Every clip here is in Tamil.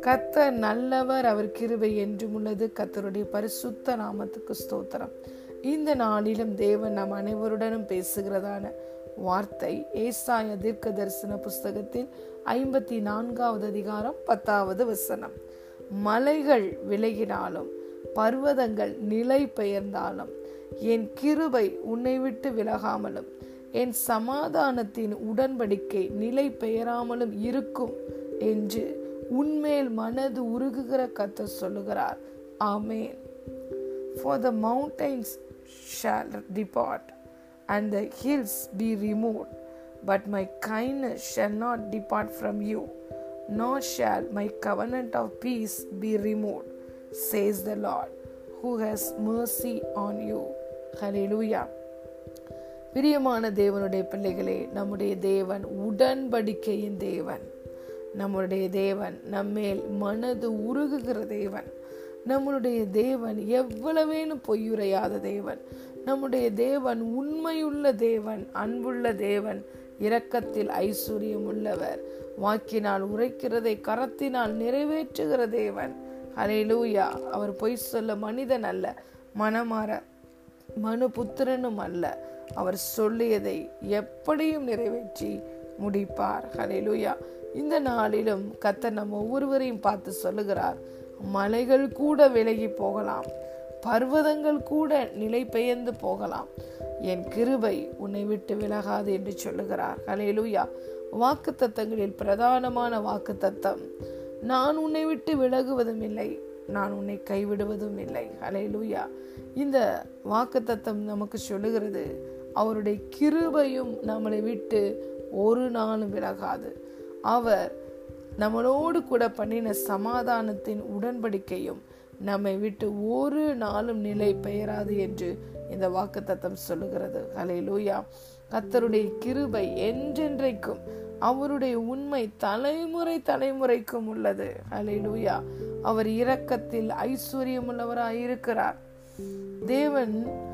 கத்தர் நல்லவர் அவர் கிருபை என்றும் உள்ளது. கத்தருடைய பரிசுத்த நாமத்துக்கு ஸ்தோத்திரம். இந்த நாளிலும் தேவன் நம் அனைவருடனும் பேசுகிறதான வார்த்தை ஏசாய தீர்க்க தரிசன புஸ்தகத்தில் ஐம்பத்தி நான்காவது அதிகாரம் பத்தாவது வசனம். மலைகள் விலகினாலும் பர்வதங்கள் நிலை பெயர்ந்தாலும் என் கிருபை உன்னை விட்டு விலகாமலும் என் சமாதானத்தின் உடன்படிக்கை நிலை பெயராமலும் இருக்கும் என்று உன்மேல் மனது உருகுகிற கத்த சொல்லுகிறார் amen for the mountains shall depart and the hills be remove but my kindness shall not depart from you nor shall my covenant of peace be removed, says the Lord, who has mercy on you. Hallelujah. பிரியமான தேவனுடைய பிள்ளைகளே நம்முடைய தேவன் உடன்படிக்கையின் தேவன். நம்முடைய தேவன் நம்மேல் மனது உருகுகிற தேவன். நம்மளுடைய தேவன் எவ்வளவேனும் பொய்யுரையாத தேவன். நம்முடைய தேவன் உண்மையுள்ள தேவன் அன்புள்ள தேவன் இரக்கத்தில் ஐஸ்வர்யம் உள்ளவர். வாக்கினால் உரைக்கிறதை கரத்தினால் நிறைவேற்றுகிற தேவன். அலையிலூயா அவர் பொய் சொல்ல மனிதன் அல்ல மனமாற மனு புத்திரனும் அல்ல. அவர் சொல்லியதை எப்படியும் நிறைவேற்றி முடிப்பார். ஹலையிலூயா இந்த நாளிலும் கத்த நம்ம ஒவ்வொருவரையும் பார்த்து சொல்லுகிறார் மலைகள் கூட விலகி போகலாம் பர்வதங்கள் கூட நிலை பெயர்ந்து போகலாம். என் கிருபை உன்னை விட்டு விலகாது என்று சொல்லுகிறார். ஹலேலூயா வாக்கு தத்தங்களில் பிரதானமான வாக்கு தத்தம் நான் உன்னை விட்டு விலகுவதும் இல்லை நான் உன்னை கைவிடுவதும் இல்லை. ஹலேலூயா இந்த வாக்கு தத்தம் நமக்கு சொல்லுகிறது அவருடைய கிருபையும் நம்மளை விட்டு ஒரு நாளும் விலகாது. அவர் நம்மளோடு கூட பண்ணின சமாதானத்தின் உடன்படிக்கையும் நம்மை விட்டு ஒரு நாளும் நிலை பெயராது என்று இந்த வாக்கு தத்தம் சொல்லுகிறது. ஹலே லூயா கத்தருடைய கிருபை என்றென்றைக்கும் அவருடைய உண்மை தலைமுறை தலைமுறைக்கும் உள்ளது. ஹலே லூயா அவர் இரக்கத்தில் ஐஸ்வர்யம் உள்ளவராய் இருக்கிறார் தேவன்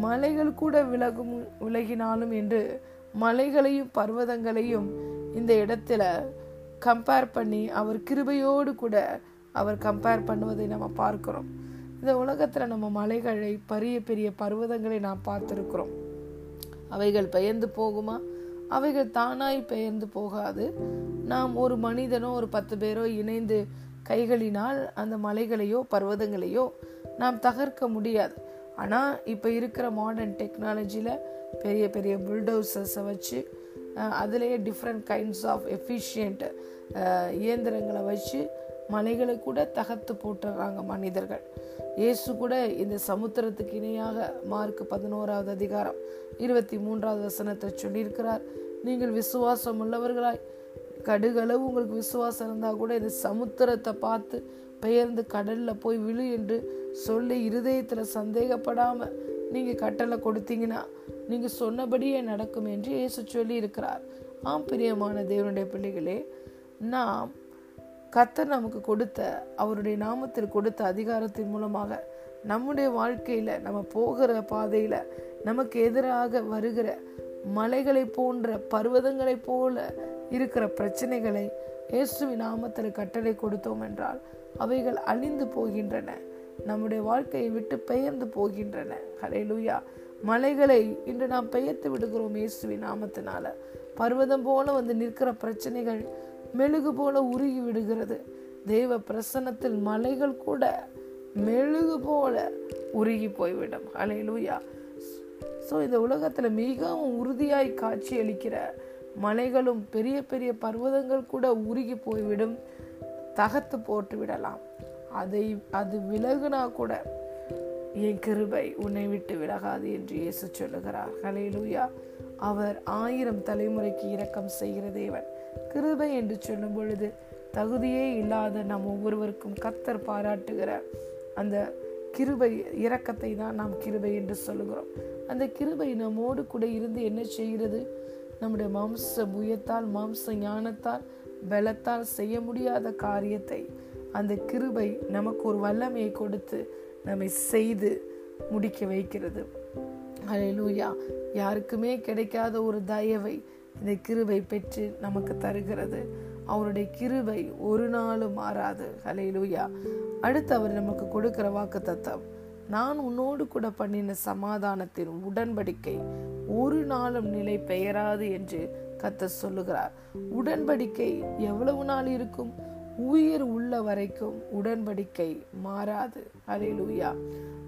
மலைகள் கூட விலகும் விலகினாலும் என்று மலைகளையும் பர்வதங்களையும் இந்த இடத்துல கம்பேர் பண்ணி அவர் கிருபையோடு கூட அவர் கம்பேர் பண்ணுவதை நம்ம பார்க்கிறோம். இந்த உலகத்தில் நம்ம மலைகளை பெரிய பெரிய பர்வதங்களை நாம் பார்த்துருக்குறோம். அவைகள் பெயர்ந்து போகுமா? அவைகள் தானாய் பெயர்ந்து போகாது. நாம் ஒரு மனிதனோ ஒரு பத்து பேரோ இணைந்து கைகளினால் அந்த மலைகளையோ பர்வதங்களையோ நாம் தகர்க்க முடியாது. ஆனால் இப்போ இருக்கிற மாடர்ன் டெக்னாலஜியில் பெரிய பெரிய புல்டோசர்ஸை வச்சு அதுலேயே டிஃப்ரெண்ட் கைண்ட்ஸ் ஆஃப் எஃபிஷியன்ட் இயந்திரங்களை வச்சு மலைகளை கூட தகர்த்து போட்டுறாங்க மனிதர்கள். இயேசு கூட இந்த சமுத்திரத்துக்கு இணையாக மார்க் பதினோராவது அதிகாரம் இருபத்தி மூன்றாவது வசனத்தை சொல்லியிருக்கிறார். நீங்கள் விசுவாசம் உள்ளவர்களாய் கடுகளவு உங்களுக்கு விசுவாசம் இருந்தால் கூட இந்த சமுத்திரத்தை பார்த்து பெயர்ந்து கடல்ல போய் விழு என்று சொல்லி இருதயத்துல சந்தேகப்படாம நீங்க கட்டளை கொடுத்தீங்கன்னா நீங்க சொன்னபடியே நடக்கும் என்று இயேசு சொல்லி இருக்கிறார் ஆம் பிரியமான தேவனுடைய பிள்ளைகளே நாம் கத்தர் நமக்கு கொடுத்த அவருடைய நாமத்தில் கொடுத்த அதிகாரத்தின் மூலமாக நம்முடைய வாழ்க்கையில நம்ம போகிற பாதையில நமக்கு எதிராக வருகிற மலைகளை போன்ற பர்வதங்களை போல இருக்கிற பிரச்சனைகளை இயேசுவின் நாமத்தில் கட்டளை கொடுத்தோம் என்றால் அவைகள் அழிந்து போகின்றன. நம்முடைய வாழ்க்கையை விட்டு பெயர்ந்து போகின்றன. ஹலேலூயா மலைகளை இன்று நாம் பெயர்த்து விடுகிறோம் இயேசுவி நாமத்தினால. பர்வதம் போல வந்து நிற்கிற பிரச்சனைகள் மெழுகு போல உருகி விடுகிறது. தெய்வ பிரசன்னத்தில் மலைகள் கூட மெழுகு போல உருகி போய்விடும். அலையிலூயா ஸோ இந்த உலகத்தில் மிகவும் உறுதியாய் காட்சி அளிக்கிற மலைகளும் பெரிய பெரிய பர்வதங்கள் கூட உருகி போய்விடும். தகர்த்து போட்டு விடலாம். அதை அது விலகுனா கூட என் கிருபை உன்னை விட்டு விலகாது என்று இயேசு சொல்லுகிறார். ஹலேலூயா அவர் ஆயிரம் தலைமுறைக்கு இரக்கம் செய்கிற தேவன். கிருபை என்று சொல்லும் பொழுது தகுதியே இல்லாத நம் ஒவ்வொருவருக்கும் கத்தர் பாராட்டுகிற அந்த கிருபை இரக்கத்தை தான் நாம் கிருபை என்று சொல்லுகிறோம். அந்த கிருபை நம்மோடு கூட இருந்து என்ன செய்கிறது? நம்முடைய மாம்ச புயத்தால் மாம்ச ஞானத்தால் பலத்தால் செய்ய முடியாத காரியத்தை அந்த கிருபை நமக்கு ஒரு வல்லமையை கொடுத்து நம்மை செய்து முடிக்க வைக்கிறது. அலையலூயா யாருக்குமே கிடைக்காத ஒரு தயவை இந்த கிருபை பெற்று நமக்கு தருகிறது. அவருடைய கிருபை ஒரு நாளும் மாறாது. ஹலேலூயா அடுத்து அவர் நமக்கு கொடுக்கிற வாக்கு தத்தம் நான் உன்னோடு கூட பண்ணின சமாதானத்தின் உடன்படிக்கை ஒரு நாளும் நிலை பெயராது என்று கத்த சொல்லுகிறார். உடன்படிக்கை எவ்வளவு நாள் இருக்கும்? உயிர் உள்ள வரைக்கும் உடன்படிக்கை மாறாது. அலையிலுயா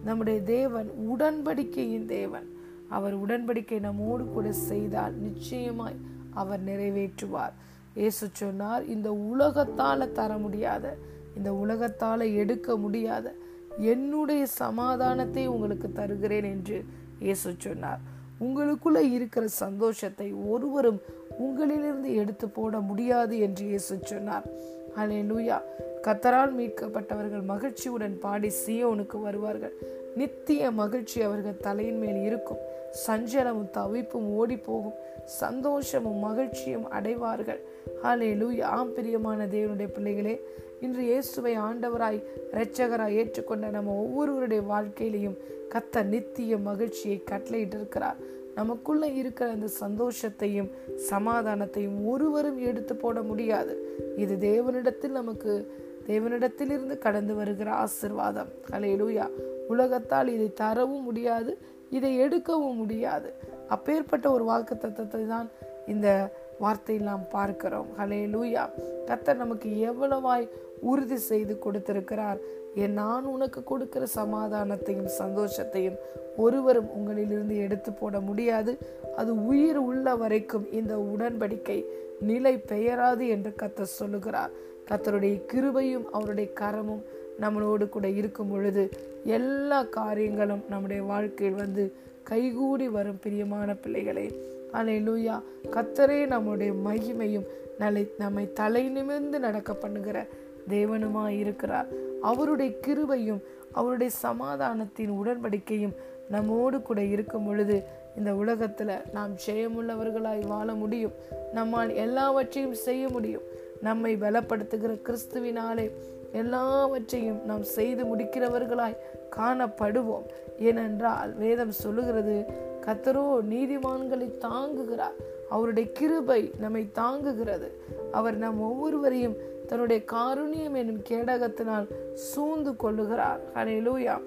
நம்முடைய தேவன் உடன்படிக்கையின் தேவன். அவர் உடன்படிக்கை நம்மோடு கூட செய்தால் நிச்சயமாய் அவர் நிறைவேற்றுவார். இயேசு சொன்னார் இந்த உலகத்தால தர முடியாத இந்த உலகத்தால எடுக்க முடியாத என்னுடைய சமாதானத்தை உங்களுக்கு தருகிறேன் என்று இயேசு சொன்னார். உங்களுக்குள்ள இருக்கிற சந்தோஷத்தை ஒருவரும் உங்களிலிருந்து எடுத்து போட முடியாது என்று இயேசு சொன்னார். அலே லூயா கத்தரால் மீட்கப்பட்டவர்கள் மகிழ்ச்சியுடன் பாடி சியோனுக்கு வருவார்கள். நித்திய மகிழ்ச்சி அவர்கள் தலையின் மேல் இருக்கும். சஞ்சலமும் தவிப்பும் ஓடி போகும் சந்தோஷமும் மகிழ்ச்சியும் அடைவார்கள். ஹலே லூயா ஆம் பிரியமான தேவனுடைய பிள்ளைகளே இன்று இயேசுவை ஆண்டவராய் இரட்சகராய் ஏற்றுக்கொண்ட நம்ம ஒவ்வொருவருடைய வாழ்க்கையிலையும் கத்த நித்திய மகிழ்ச்சியை கட்டளையிட்டு இருக்கிறார் நமக்குள்ள இருக்கிற அந்த சந்தோஷத்தையும் சமாதானத்தையும் ஒருவரும் எடுத்து போட முடியாது. இது தேவனிடத்தில் நமக்கு தேவனிடத்திலிருந்து கடந்து வருகிற ஆசிர்வாதம். அலையலூயா உலகத்தால் இதை தரவும் முடியாது இதை எடுக்கவும் முடியாது. அப்பேற்பட்ட ஒரு வாக்கு தத்துவத்தை தான் இந்த வார்த்தையில் நாம் பார்க்கிறோம். ஹலே லூயா கத்தர் நமக்கு எவ்வளவாய் உறுதி செய்து கொடுத்திருக்கிறார். என் நான் உனக்கு கொடுக்கிற சமாதானத்தையும் சந்தோஷத்தையும் ஒருவரும் உங்களிலிருந்து எடுத்து போட முடியாது. அது உயிர் உள்ள வரைக்கும் இந்த உடன்படிக்கை நிலை பெயராது என்று கத்தர் சொல்லுகிறார். கத்தருடைய கிருபையும் அவருடைய கரமும் நம்மளோடு கூட இருக்கும் பொழுது எல்லா காரியங்களும் நம்முடைய வாழ்க்கையில் வந்து கைகூடி வரும் பிரியமான பிள்ளைகளே. அலை லூயா கத்தரே நம்முடைய மகிமையும் நலை நம்மை தலை நிமிர்ந்து நடக்க பண்ணுகிற தேவனுமாயிருக்கிறார். அவருடைய கிருபையும் அவருடைய சமாதானத்தின் உடன்படிக்கையும் நம்மோடு கூட இருக்கும் பொழுது இந்த உலகத்தில் நாம் ஜெயமுள்ளவர்களாய் வாழ முடியும். நம்மால் எல்லாவற்றையும் செய்ய முடியும். நம்மை பலப்படுத்துகிற கிறிஸ்துவினாலே எல்லாவற்றையும் நாம் செய்து முடிக்கிறவர்களாய் காணப்படுவோம். ஏனென்றால் வேதம் சொல்லுகிறது கத்தரோ நீதிமான்களை தாங்குகிறார். அவருடைய கிருபை நம்மை தாங்குகிறது. அவர் நம் ஒவ்வொருவரையும் தன்னுடைய காருண்யம் என்னும் கேடகத்தினால் சூழ்ந்து கொள்ளுகிறார். ஹலேலூயா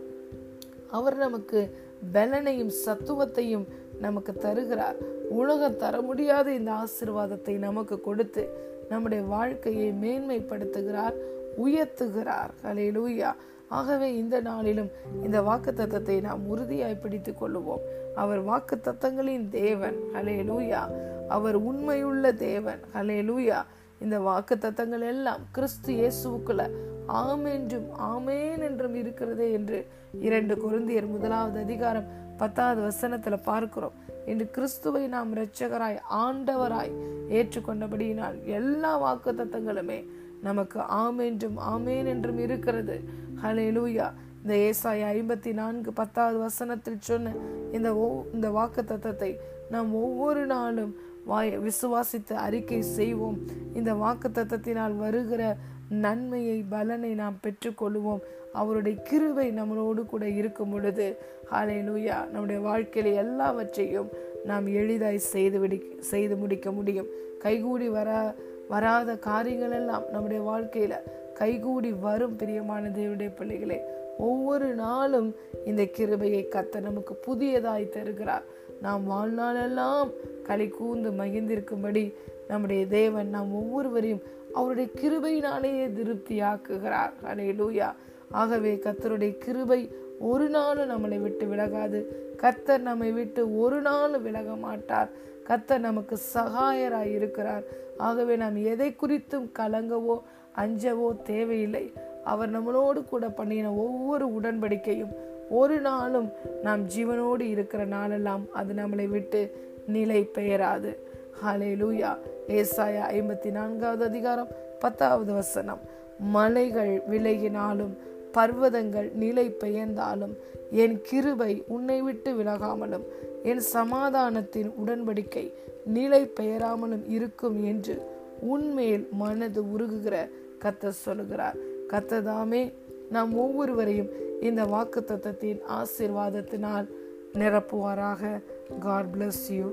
அவர் நமக்கு பலனையும் சத்துவத்தையும் நமக்கு தருகிறார். உலகம் தர முடியாத இந்த ஆசிர்வாதத்தை நமக்கு கொடுத்து நம்முடைய வாழ்க்கையை மேன்மைப்படுத்துகிறார் உயர்த்துகிறார். ஹலேலூயா ஆகவே இந்த நாளிலும் இந்த வாக்கு தத்தத்தை நாம் உறுதியாய் பிடித்துக் கொள்ளுவோம். அவர் வாக்கு தத்தங்களின் தேவன். ஹலே லூயா அவர் உண்மையுள்ள தேவன். ஹலே லூயா இந்த வாக்கு தத்தங்கள் எல்லாம் கிறிஸ்து இயேசுக்குள்ள ஆமென்றும் ஆமேன் என்றும் இருக்கிறதே என்று இரண்டு குருந்தியர் முதலாவது அதிகாரம் பத்தாவது வசனத்துல பார்க்கிறோம். இன்று கிறிஸ்துவை நாம் இரட்சகராய் ஆண்டவராய் ஏற்றுக்கொண்டபடியினால் எல்லா வாக்கு தத்தங்களுமே நமக்கு ஆமென்றும் ஆமேன் என்றும் இருக்கிறது. ஹலே லூயா இந்த ஏசாய் ஐம்பத்தி நான்கு பத்தாவது வசனத்தில் சொன்ன இந்த ஓ இந்த வாக்கு தத்தத்தை நாம் ஒவ்வொரு நாளும் வாய் விசுவாசித்து அறிக்கை செய்வோம். இந்த வாக்கு தத்தத்தினால் வருகிற நன்மையை பலனை நாம் பெற்றுக்கொள்வோம். அவருடைய கிருவை நம்மளோடு கூட இருக்கும் பொழுது ஹாலே லூயா நம்முடைய வாழ்க்கையில எல்லாவற்றையும் நாம் எளிதாய் செய்து விடி செய்து முடிக்க முடியும். கைகூடி வரா வராத காரியங்கள் எல்லாம் நம்முடைய வாழ்க்கையில கைகூடி வரும் பிரியமான தேவனுடைய பிள்ளைகளே ஒவ்வொரு நாளும் இந்த கிருபையை கத்த நமக்கு புதியதாய் தருகிறார். நாம் வாழ்நாளெல்லாம் களி கூந்து மகிழ்ந்திருக்கும்படி நம்முடைய தேவன் நாம் ஒவ்வொருவரையும் அவருடைய கிருபையினாலேயே திருப்தியாக்குகிறார். அலே லூயா ஆகவே கத்தருடைய கிருபை ஒரு நாளும் நம்மளை விட்டு விலகாது. கத்தர் நம்மை விட்டு ஒரு நாளும் விலக மாட்டார். கத்தர் நமக்கு சகாயராய் இருக்கிறார். ஆகவே நாம் எதை குறித்தும் கலங்கவோ அஞ்சவோ தேவையில்லை. அவர் நம்மளோடு கூட பண்ணின ஒவ்வொரு உடன்படிக்கையும் ஒரு நாளும் நாம் ஜீவனோடு இருக்கிற நாளெல்லாம் அது நம்மளை விட்டு நிலை பெயராது. ஹலே லூயா ஏசாயா ஐம்பத்தி நான்காவது அதிகாரம் பத்தாவது வசனம். மலைகள் விலகினாலும் பர்வதங்கள் நிலை பெயர்ந்தாலும் என் கிருபை உன்னை விட்டு விலகாமலும் என் சமாதானத்தின் உடன்படிக்கை நிலை பெயராமலும் இருக்கும் என்று உன்மேல் மனது உருகுகிற கத்த சொல்லுகிறார். கத்ததாமே நாம் ஒவ்வொருவரையும் இந்த வாக்கு தத்தத்தின் ஆசிர்வாதத்தினால் நிரப்புவாராக. God bless you